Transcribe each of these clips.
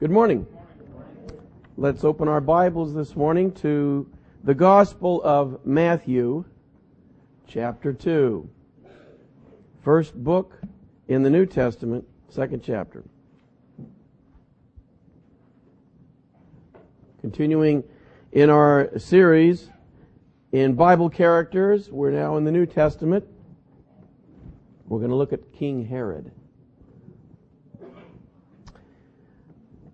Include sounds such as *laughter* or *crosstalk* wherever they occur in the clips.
Good morning. Let's open our Bibles this morning to the Gospel of Matthew, chapter 2. First book in the New Testament, second chapter. Continuing in our series in Bible characters, we're now in the New Testament. We're going to look at King Herod.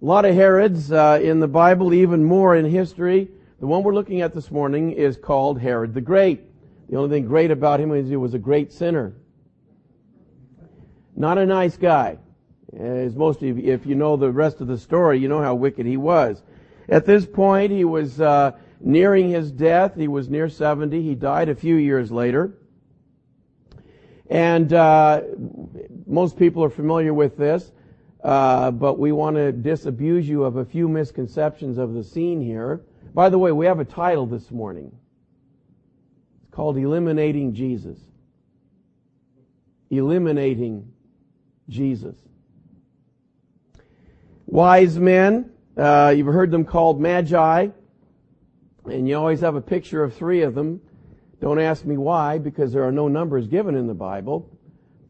a lot of Herods uh, in the Bible, even more in history. The one we're looking at this morning is called Herod the Great. The only thing great about him is he was a great sinner. Not a nice guy. As most of you, if you know the rest of the story, you know how wicked he was. At this point, he was uh, nearing his death. He was near 70. He died a few years later. And uh, most people are familiar with this. Uh, but we want to disabuse you of a few misconceptions of the scene here. By the way, we have a title this morning. It's called Eliminating Jesus. Eliminating Jesus. Wise men, uh, you've heard them called magi, and you always have a picture of three of them. Don't ask me why, because there are no numbers given in the Bible.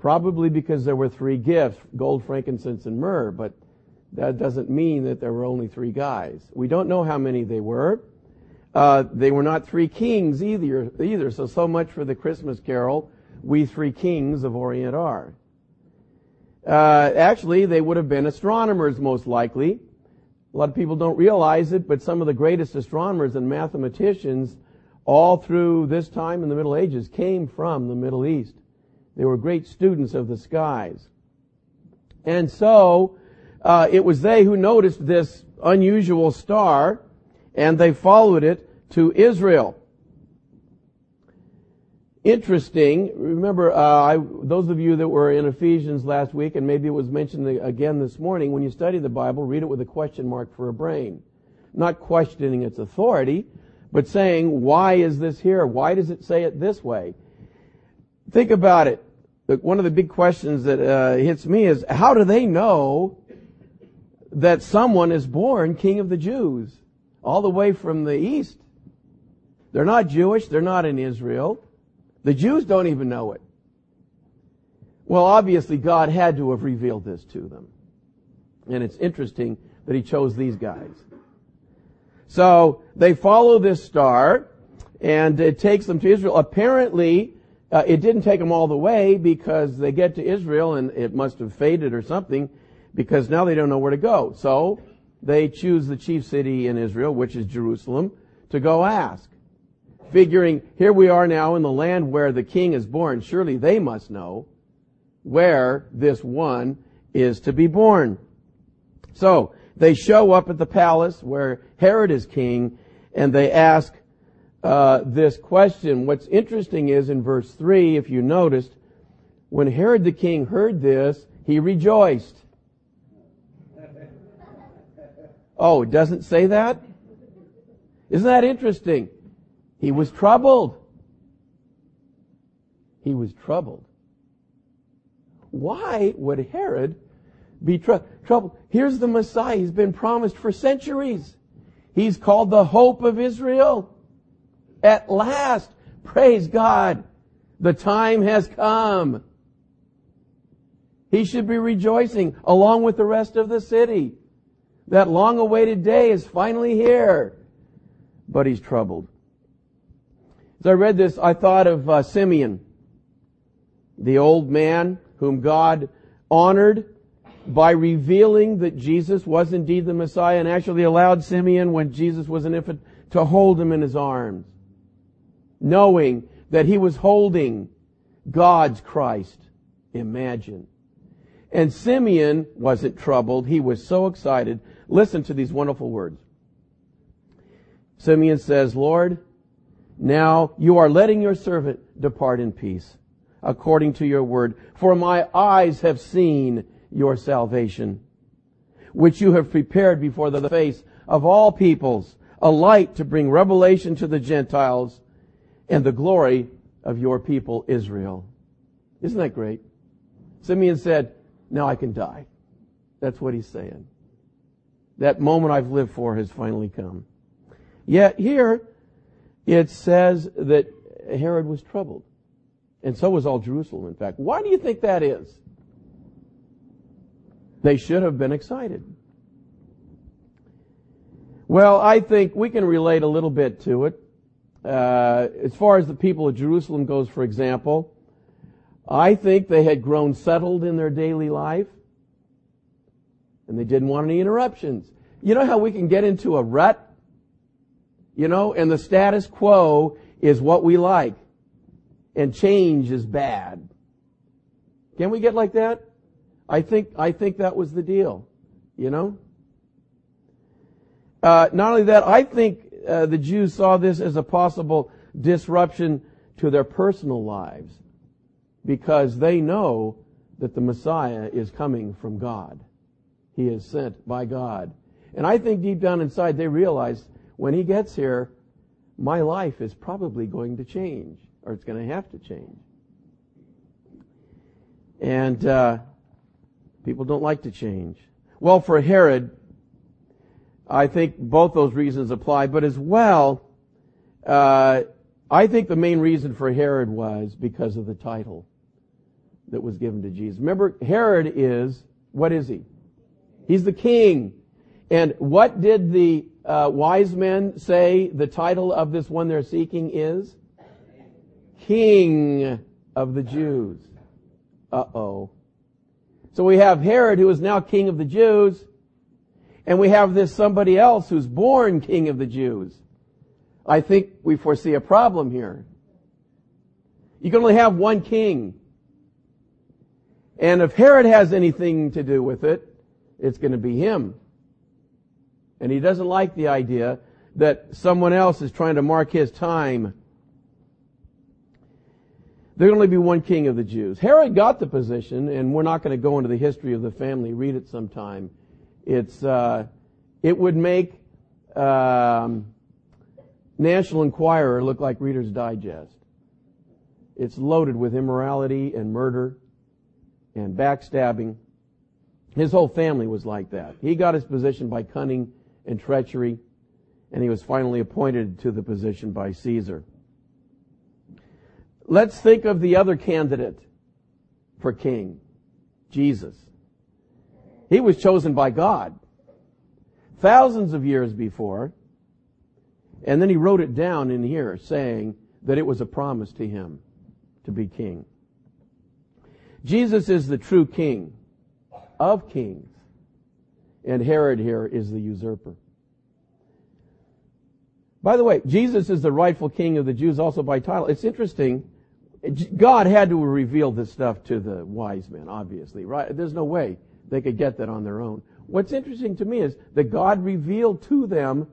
Probably because there were three gifts, gold, frankincense, and myrrh, but that doesn't mean that there were only three guys. We don't know how many they were. Uh, they were not three kings either, either, so so much for the Christmas carol, We Three Kings of Orient are. Uh, actually, they would have been astronomers most likely. A lot of people don't realize it, but some of the greatest astronomers and mathematicians all through this time in the Middle Ages came from the Middle East. They were great students of the skies. And so, uh, it was they who noticed this unusual star, and they followed it to Israel. Interesting. Remember, uh, I, those of you that were in Ephesians last week, and maybe it was mentioned again this morning, when you study the Bible, read it with a question mark for a brain. Not questioning its authority, but saying, why is this here? Why does it say it this way? Think about it. One of the big questions that uh, hits me is, how do they know that someone is born king of the Jews all the way from the east? They're not Jewish. They're not in Israel. The Jews don't even know it. Well, obviously God had to have revealed this to them. And it's interesting that he chose these guys. So they follow this star and it takes them to Israel. Apparently, uh, it didn't take them all the way because they get to Israel and it must have faded or something because now they don't know where to go. So they choose the chief city in Israel, which is Jerusalem, to go ask. Figuring, here we are now in the land where the king is born. Surely they must know where this one is to be born. So they show up at the palace where Herod is king and they ask, uh, this question. What's interesting is in verse 3, if you noticed, when Herod the king heard this, he rejoiced. Oh, it doesn't say that? Isn't that interesting? He was troubled. He was troubled. Why would Herod be tr- troubled? Here's the Messiah. He's been promised for centuries. He's called the hope of Israel. At last, praise God, the time has come. He should be rejoicing along with the rest of the city. That long awaited day is finally here. But he's troubled. As I read this, I thought of uh, Simeon, the old man whom God honored by revealing that Jesus was indeed the Messiah and actually allowed Simeon, when Jesus was an infant, to hold him in his arms knowing that he was holding God's Christ. Imagine. And Simeon wasn't troubled. He was so excited. Listen to these wonderful words. Simeon says, Lord, now you are letting your servant depart in peace, according to your word. For my eyes have seen your salvation, which you have prepared before the face of all peoples, a light to bring revelation to the Gentiles and the glory of your people Israel. Isn't that great? Simeon said, now I can die. That's what he's saying. That moment I've lived for has finally come. Yet here, it says that Herod was troubled. And so was all Jerusalem, in fact. Why do you think that is? They should have been excited. Well, I think we can relate a little bit to it. Uh, as far as the people of Jerusalem goes, for example, I think they had grown settled in their daily life and they didn't want any interruptions. You know how we can get into a rut? You know, and the status quo is what we like and change is bad. Can we get like that? I think, I think that was the deal. You know? Uh, not only that, I think uh, the Jews saw this as a possible disruption to their personal lives because they know that the Messiah is coming from God. He is sent by God. And I think deep down inside they realize when he gets here, my life is probably going to change, or it's going to have to change. And uh, people don't like to change. Well, for Herod, I think both those reasons apply, but as well, uh, I think the main reason for Herod was because of the title that was given to Jesus. Remember, Herod is, what is he? He's the king. And what did the uh, wise men say the title of this one they're seeking is? King of the Jews. Uh-oh. So we have Herod who is now king of the Jews, and we have this somebody else who's born king of the Jews. I think we foresee a problem here. You can only have one king. And if Herod has anything to do with it, it's going to be him. And he doesn't like the idea that someone else is trying to mark his time. There'll only be one king of the Jews. Herod got the position, and we're not going to go into the history of the family. Read it sometime. It's uh, it would make um, National Enquirer look like Reader's Digest. It's loaded with immorality and murder and backstabbing. His whole family was like that. He got his position by cunning and treachery, and he was finally appointed to the position by Caesar. Let's think of the other candidate for king, Jesus. He was chosen by God thousands of years before, and then he wrote it down in here saying that it was a promise to him to be king. Jesus is the true king of kings. And Herod here is the usurper. By the way, Jesus is the rightful king of the Jews also by title. It's interesting. God had to reveal this stuff to the wise men, obviously, right? There's no way they could get that on their own. What's interesting to me is that God revealed to them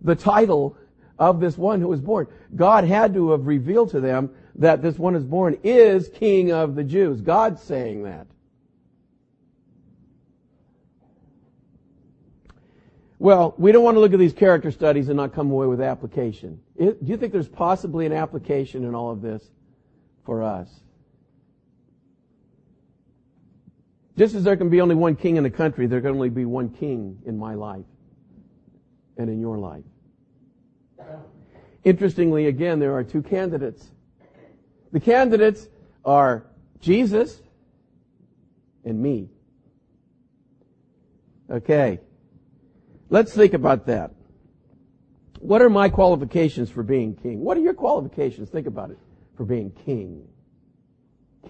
the title of this one who was born. God had to have revealed to them that this one is born is king of the Jews. God's saying that. Well, we don't want to look at these character studies and not come away with application. Do you think there's possibly an application in all of this for us? Just as there can be only one king in the country, there can only be one king in my life and in your life. Interestingly, again, there are two candidates. The candidates are Jesus and me. Okay. Let's think about that. What are my qualifications for being king? What are your qualifications? Think about it. For being king.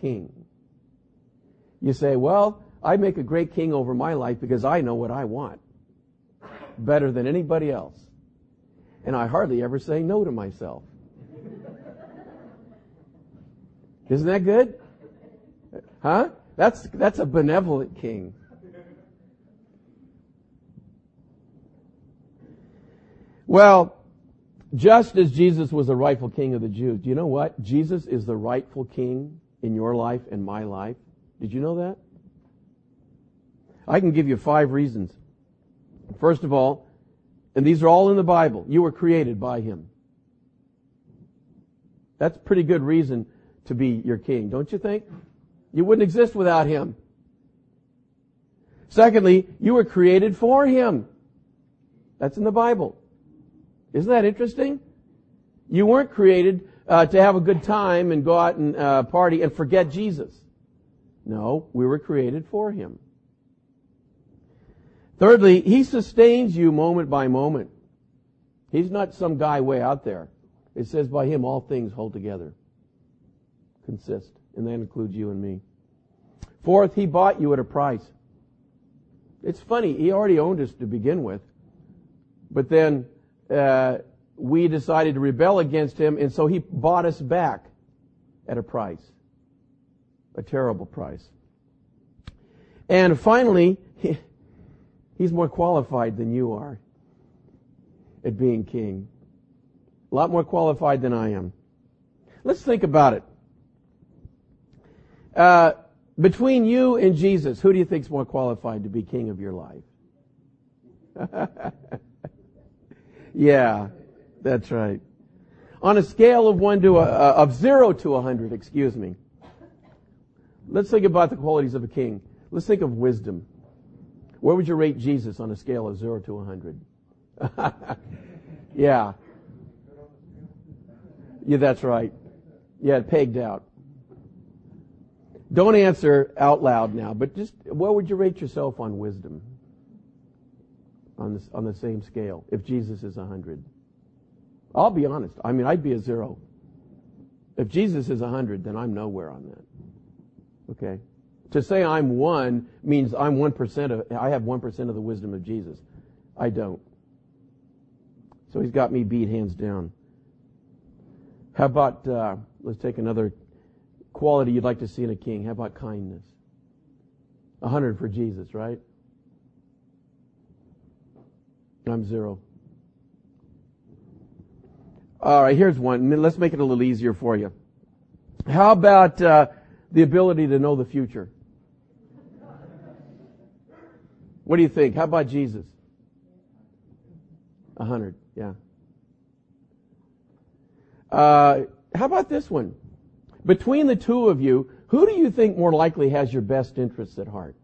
King. You say, well, I make a great king over my life because I know what I want better than anybody else. And I hardly ever say no to myself. Isn't that good? Huh? That's, that's a benevolent king. Well, just as Jesus was the rightful king of the Jews, do you know what? Jesus is the rightful king in your life and my life. Did you know that? I can give you five reasons. First of all, and these are all in the Bible, you were created by him. That's pretty good reason to be your king, don't you think? You wouldn't exist without him. Secondly, you were created for him. That's in the Bible. Isn't that interesting? You weren't created uh, to have a good time and go out and uh, party and forget Jesus. No, we were created for Him. Thirdly, He sustains you moment by moment. He's not some guy way out there. It says by Him all things hold together, consist, and that includes you and me. Fourth, He bought you at a price. It's funny, He already owned us to begin with, but then uh, we decided to rebel against him, and so he bought us back at a price. A terrible price. And finally, he, he's more qualified than you are at being king. A lot more qualified than I am. Let's think about it. Uh, between you and Jesus, who do you think is more qualified to be king of your life? *laughs* Yeah, that's right. On a scale of one to a, of zero to a hundred, excuse me. Let's think about the qualities of a king. Let's think of wisdom. Where would you rate Jesus on a scale of zero to a hundred? *laughs* yeah. Yeah, that's right. Yeah, pegged out. Don't answer out loud now, but just where would you rate yourself on wisdom? on, on the same scale if Jesus is 100? I'll be honest. I mean, I'd be a zero. If Jesus is 100, then I'm nowhere on that. Okay? To say I'm one means I'm 1% of, I have 1% of the wisdom of Jesus. I don't. So he's got me beat hands down. How about, uh, let's take another quality you'd like to see in a king. How about kindness? A 100 for Jesus, right? I'm zero. All right, here's one. Let's make it a little easier for you. How about uh, the ability to know the future? What do you think? How about Jesus? A hundred, yeah. Uh, how about this one? Between the two of you, who do you think more likely has your best interests at heart?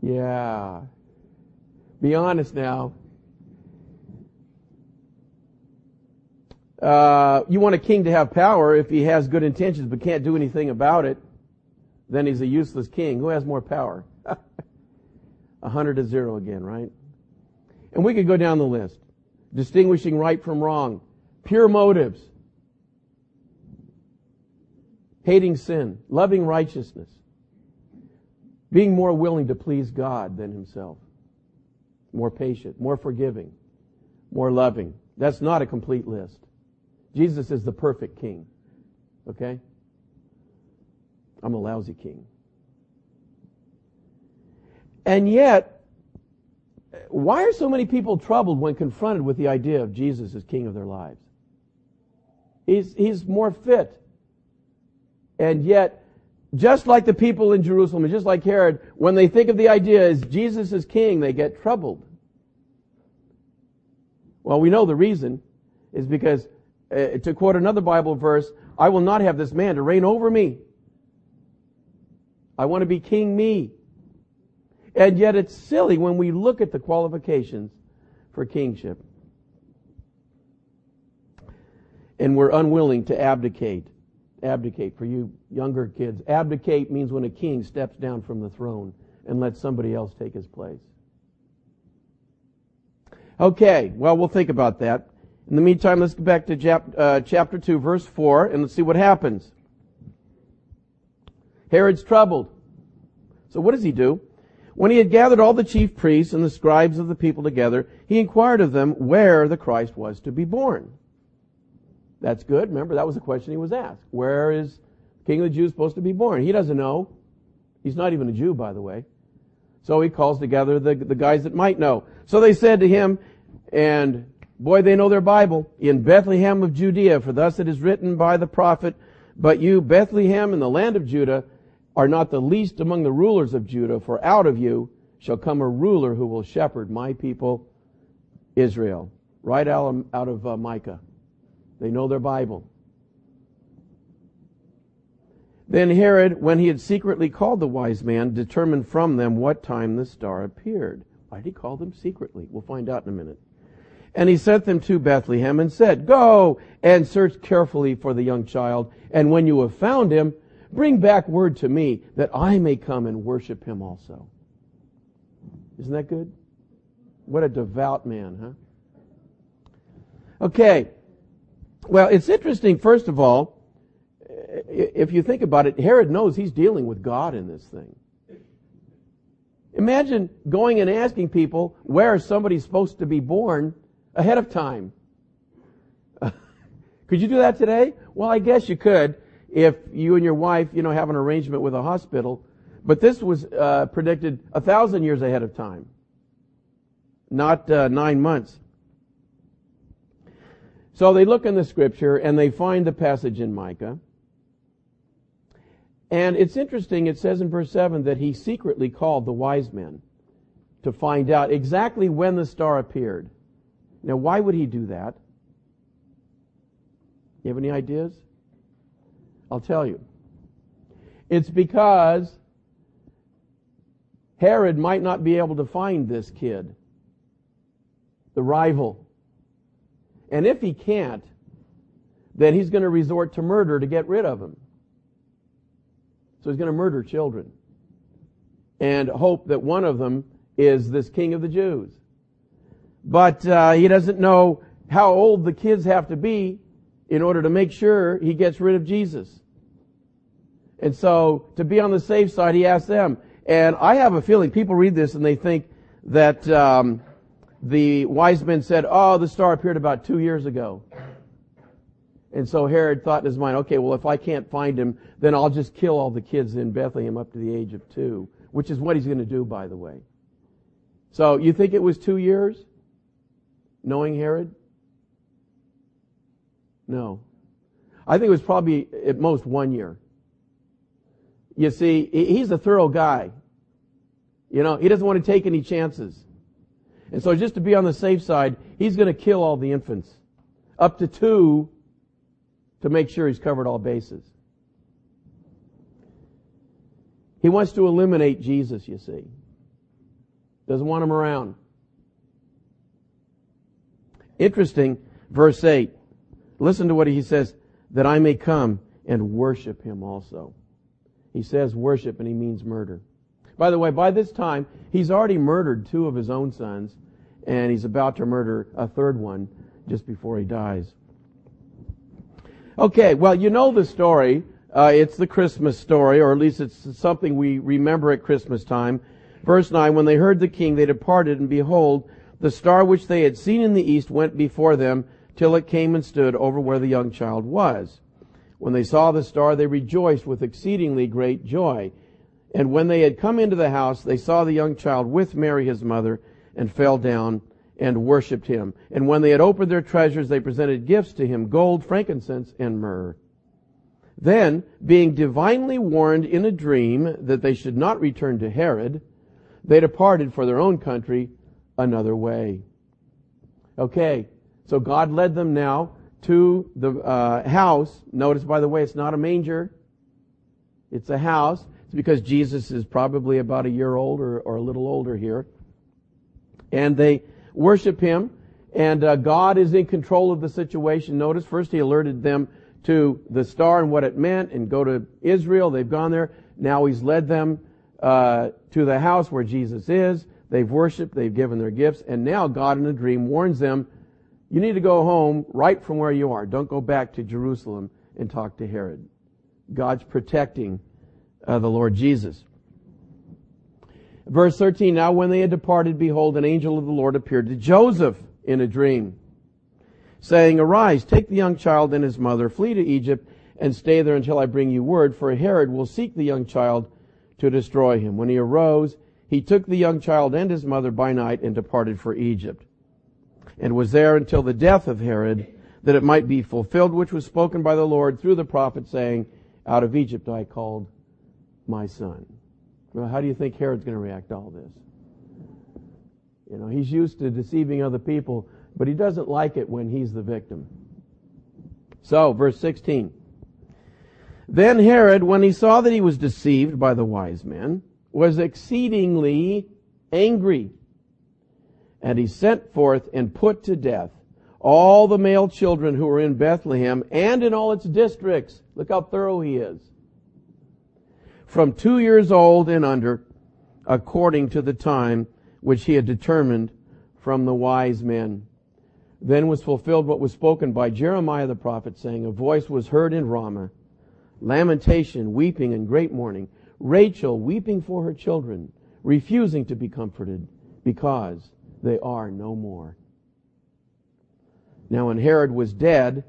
Yeah. Be honest now. Uh, you want a king to have power if he has good intentions but can't do anything about it, then he's a useless king. Who has more power? *laughs* A hundred to zero again, right? And we could go down the list. Distinguishing right from wrong. Pure motives. Hating sin. Loving righteousness being more willing to please God than himself, more patient, more forgiving, more loving. That's not a complete list. Jesus is the perfect king. Okay? I'm a lousy king. And yet, why are so many people troubled when confronted with the idea of Jesus as king of their lives? He's, he's more fit. And yet, just like the people in Jerusalem, and just like Herod, when they think of the idea as Jesus is king, they get troubled. Well, we know the reason is because, uh, to quote another Bible verse, I will not have this man to reign over me. I want to be king me. And yet it's silly when we look at the qualifications for kingship. And we're unwilling to abdicate abdicate. For you younger kids, abdicate means when a king steps down from the throne and lets somebody else take his place. Okay, well, we'll think about that. In the meantime, let's go back to chap, uh, chapter 2, verse 4, and let's see what happens. Herod's troubled. So what does he do? When he had gathered all the chief priests and the scribes of the people together, he inquired of them where the Christ was to be born. That's good. Remember, that was the question he was asked. Where is the King of the Jews supposed to be born. He doesn't know. He's not even a Jew, by the way. So he calls together the, the guys that might know. So they said to him, and boy, they know their Bible, in Bethlehem of Judea, for thus it is written by the prophet, but you, Bethlehem in the land of Judah, are not the least among the rulers of Judah, for out of you shall come a ruler who will shepherd my people Israel. Right out of, out of uh, Micah. They know their Bible. Then Herod, when he had secretly called the wise man, determined from them what time the star appeared. Why did he call them secretly? We'll find out in a minute. And he sent them to Bethlehem and said, Go and search carefully for the young child, and when you have found him, bring back word to me that I may come and worship him also. Isn't that good? What a devout man, huh? Okay. Well, it's interesting, first of all, if you think about it, Herod knows he's dealing with God in this thing. Imagine going and asking people where somebody's supposed to be born ahead of time. *laughs* could you do that today? Well, I guess you could if you and your wife, you know, have an arrangement with a hospital. But this was uh, predicted a thousand years ahead of time, not uh, nine months. So they look in the scripture and they find the passage in Micah. And it's interesting, it says in verse 7 that he secretly called the wise men to find out exactly when the star appeared. Now, why would he do that? You have any ideas? I'll tell you. It's because Herod might not be able to find this kid, the rival. And if he can't, then he's going to resort to murder to get rid of him. So he's going to murder children and hope that one of them is this king of the Jews. But uh, he doesn't know how old the kids have to be in order to make sure he gets rid of Jesus. And so to be on the safe side, he asks them. And I have a feeling people read this and they think that um, the wise men said, "Oh, the star appeared about two years ago." And so Herod thought in his mind, okay, well, if I can't find him, then I'll just kill all the kids in Bethlehem up to the age of two, which is what he's going to do, by the way. So you think it was two years? Knowing Herod? No. I think it was probably at most one year. You see, he's a thorough guy. You know, he doesn't want to take any chances. And so just to be on the safe side, he's going to kill all the infants. Up to two to make sure he's covered all bases. He wants to eliminate Jesus, you see. Doesn't want him around. Interesting, verse 8. Listen to what he says, that I may come and worship him also. He says worship and he means murder. By the way, by this time, he's already murdered two of his own sons and he's about to murder a third one just before he dies. Okay, well, you know the story. Uh, it's the Christmas story, or at least it's something we remember at Christmas time. Verse 9, when they heard the king, they departed, and behold, the star which they had seen in the east went before them till it came and stood over where the young child was. When they saw the star, they rejoiced with exceedingly great joy. And when they had come into the house, they saw the young child with Mary his mother, and fell down and worshipped him. And when they had opened their treasures, they presented gifts to him, gold, frankincense, and myrrh. Then, being divinely warned in a dream that they should not return to Herod, they departed for their own country another way. Okay, so God led them now to the uh, house. Notice, by the way, it's not a manger. It's a house. It's because Jesus is probably about a year old or, or a little older here. And they worship him, and uh, God is in control of the situation. Notice, first he alerted them to the star and what it meant, and go to Israel. They've gone there. Now he's led them uh, to the house where Jesus is. They've worshiped, they've given their gifts, and now God in a dream warns them you need to go home right from where you are. Don't go back to Jerusalem and talk to Herod. God's protecting uh, the Lord Jesus. Verse 13, now when they had departed, behold, an angel of the Lord appeared to Joseph in a dream, saying, Arise, take the young child and his mother, flee to Egypt, and stay there until I bring you word, for Herod will seek the young child to destroy him. When he arose, he took the young child and his mother by night and departed for Egypt, and was there until the death of Herod, that it might be fulfilled which was spoken by the Lord through the prophet, saying, Out of Egypt I called my son. Well, how do you think Herod's going to react to all this? You know, he's used to deceiving other people, but he doesn't like it when he's the victim. So, verse 16. Then Herod, when he saw that he was deceived by the wise men, was exceedingly angry. And he sent forth and put to death all the male children who were in Bethlehem and in all its districts. Look how thorough he is. From two years old and under, according to the time which he had determined from the wise men. Then was fulfilled what was spoken by Jeremiah the prophet, saying, A voice was heard in Ramah, lamentation, weeping, and great mourning. Rachel weeping for her children, refusing to be comforted, because they are no more. Now when Herod was dead,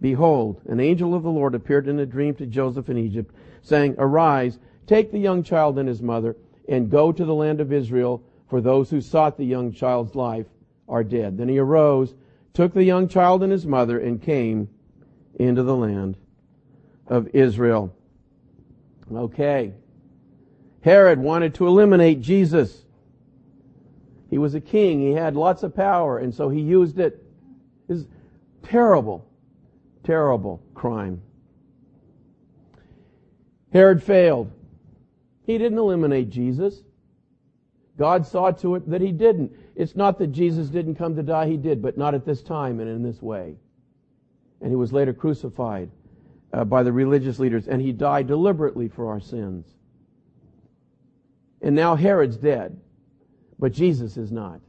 behold, an angel of the Lord appeared in a dream to Joseph in Egypt, saying, Arise, take the young child and his mother, and go to the land of Israel, for those who sought the young child's life are dead. Then he arose, took the young child and his mother, and came into the land of Israel. Okay. Herod wanted to eliminate Jesus. He was a king. He had lots of power, and so he used it. it. Is terrible, terrible crime. Herod failed. He didn't eliminate Jesus. God saw to it that he didn't. It's not that Jesus didn't come to die, he did, but not at this time and in this way. And he was later crucified uh, by the religious leaders, and he died deliberately for our sins. And now Herod's dead, but Jesus is not.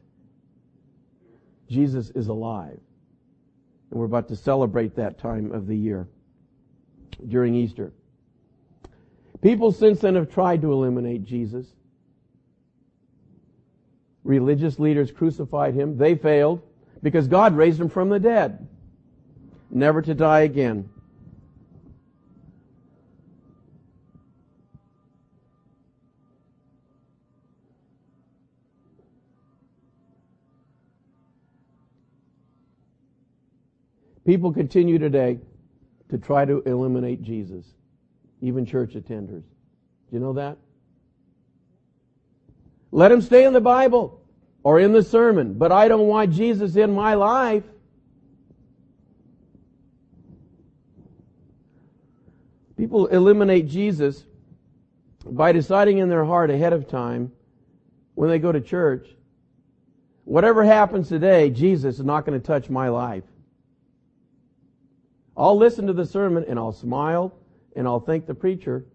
Jesus is alive. And we're about to celebrate that time of the year during Easter. People since then have tried to eliminate Jesus. Religious leaders crucified him. They failed because God raised him from the dead, never to die again. People continue today to try to eliminate Jesus, even church attenders. Do you know that? Let him stay in the Bible or in the sermon, but I don't want Jesus in my life. People eliminate Jesus by deciding in their heart ahead of time when they go to church, whatever happens today, Jesus is not going to touch my life. I'll listen to the sermon and I'll smile and I'll thank the preacher,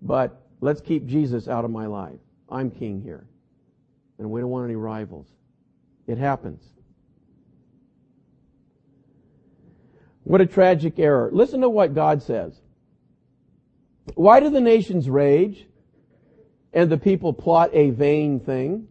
but Let's keep Jesus out of my life. I'm king here. And we don't want any rivals. It happens. What a tragic error. Listen to what God says. Why do the nations rage and the people plot a vain thing?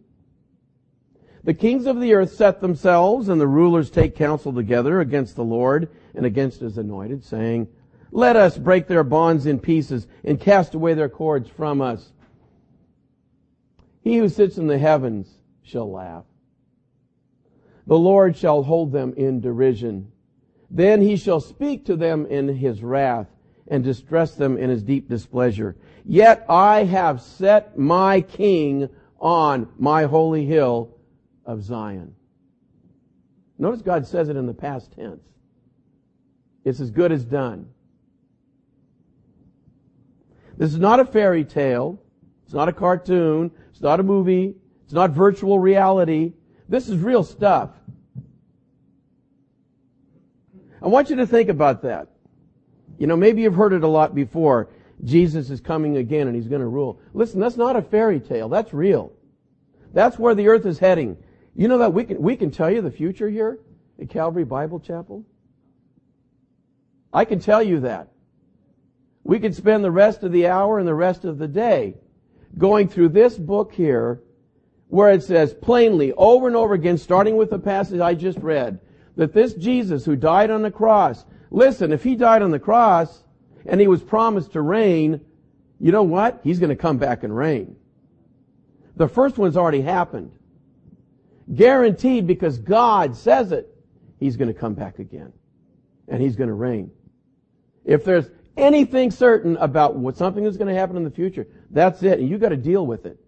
The kings of the earth set themselves and the rulers take counsel together against the Lord and against his anointed, saying, let us break their bonds in pieces and cast away their cords from us. He who sits in the heavens shall laugh. The Lord shall hold them in derision. Then he shall speak to them in his wrath and distress them in his deep displeasure. Yet I have set my king on my holy hill of Zion. Notice God says it in the past tense. It's as good as done. This is not a fairy tale. It's not a cartoon. It's not a movie. It's not virtual reality. This is real stuff. I want you to think about that. You know, maybe you've heard it a lot before. Jesus is coming again and he's going to rule. Listen, that's not a fairy tale. That's real. That's where the earth is heading. You know that we can, we can tell you the future here at Calvary Bible Chapel? I can tell you that. We could spend the rest of the hour and the rest of the day going through this book here where it says plainly over and over again, starting with the passage I just read, that this Jesus who died on the cross Listen, if he died on the cross and he was promised to reign, you know what? He's going to come back and reign. The first one's already happened. Guaranteed because God says it. He's going to come back again. And he's going to reign. If there's anything certain about what something is going to happen in the future, that's it. And you got to deal with it.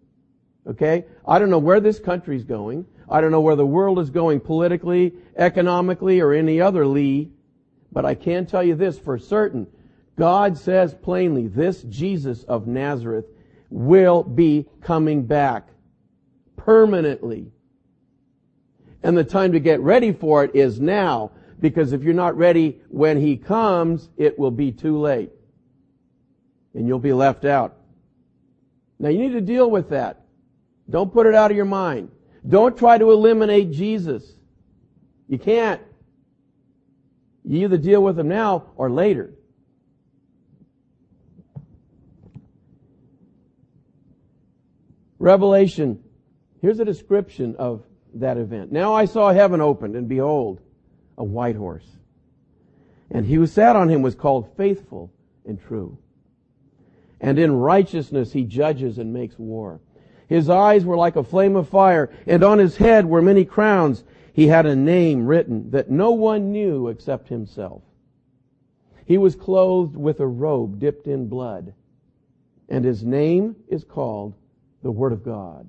Okay? I don't know where this country's going. I don't know where the world is going politically, economically, or any other lee. But I can tell you this for certain. God says plainly, this Jesus of Nazareth will be coming back permanently. And the time to get ready for it is now, because if you're not ready when He comes, it will be too late. And you'll be left out. Now you need to deal with that. Don't put it out of your mind. Don't try to eliminate Jesus. You can't. You either deal with him now or later. Revelation. Here's a description of that event. Now I saw heaven opened and behold, a white horse. And he who sat on him was called faithful and true. And in righteousness he judges and makes war. His eyes were like a flame of fire, and on his head were many crowns. He had a name written that no one knew except himself. He was clothed with a robe dipped in blood, and his name is called the Word of God.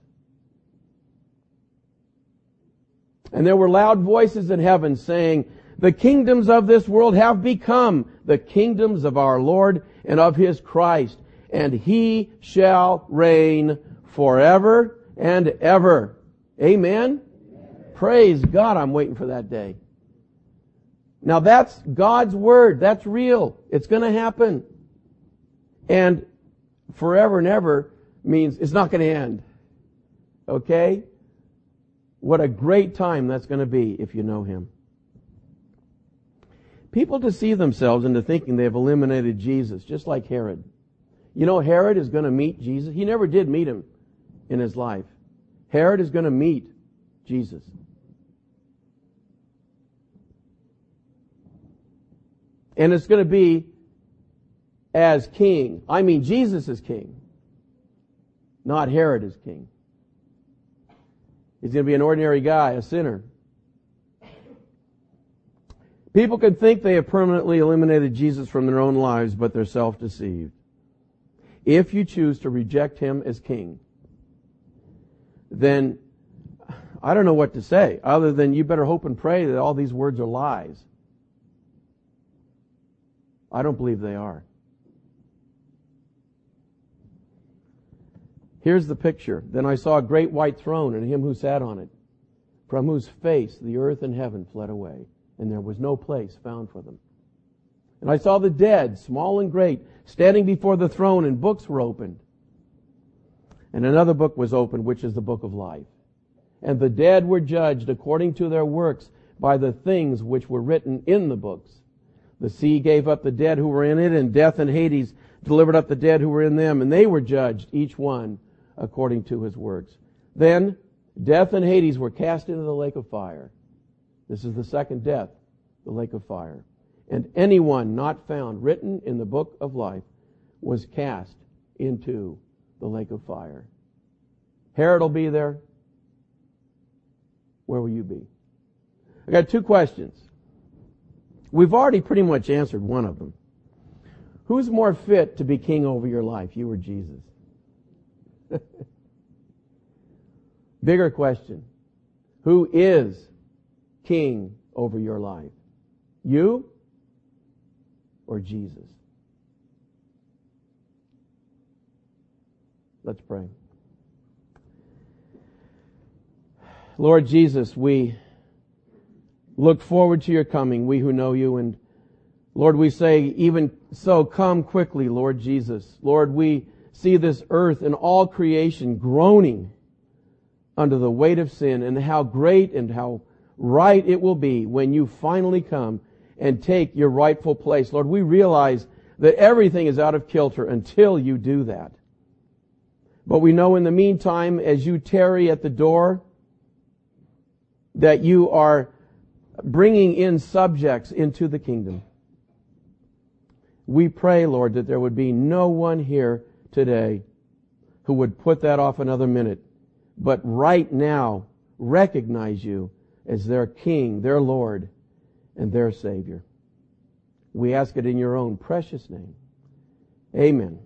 And there were loud voices in heaven saying, the kingdoms of this world have become the kingdoms of our Lord and of his Christ, and he shall reign forever and ever. Amen? Praise God, I'm waiting for that day. Now that's God's Word. That's real. It's gonna happen. And forever and ever means it's not gonna end. Okay? What a great time that's gonna be if you know Him. People deceive themselves into thinking they have eliminated Jesus, just like Herod. You know, Herod is going to meet Jesus. He never did meet him in his life. Herod is going to meet Jesus. And it's going to be as king. I mean, Jesus is king, not Herod is king. He's going to be an ordinary guy, a sinner. People can think they have permanently eliminated Jesus from their own lives, but they're self-deceived. If you choose to reject him as king, then I don't know what to say other than you better hope and pray that all these words are lies. I don't believe they are. Here's the picture. Then I saw a great white throne and him who sat on it, from whose face the earth and heaven fled away, and there was no place found for them. And I saw the dead, small and great, standing before the throne, and books were opened. And another book was opened, which is the book of life. And the dead were judged according to their works by the things which were written in the books. The sea gave up the dead who were in it, and death and Hades delivered up the dead who were in them, and they were judged, each one according to his works. Then death and Hades were cast into the lake of fire. This is the second death, the lake of fire. And anyone not found written in the book of life was cast into the lake of fire. Herod will be there. Where will you be? I got two questions. We've already pretty much answered one of them. Who's more fit to be king over your life, you or Jesus? *laughs* Bigger question. Who is king over your life? You or Jesus? Let's pray. Lord Jesus, we look forward to your coming, we who know you, and Lord, we say, even so, come quickly, Lord Jesus. Lord, we see this earth and all creation groaning under the weight of sin and how great and how right it will be when you finally come and take your rightful place. Lord, we realize that everything is out of kilter until you do that. But we know in the meantime, as you tarry at the door, that you are bringing in subjects into the kingdom. We pray, Lord, that there would be no one here today who would put that off another minute, but right now recognize you as their King, their Lord, and their Savior. We ask it in your own precious name. Amen.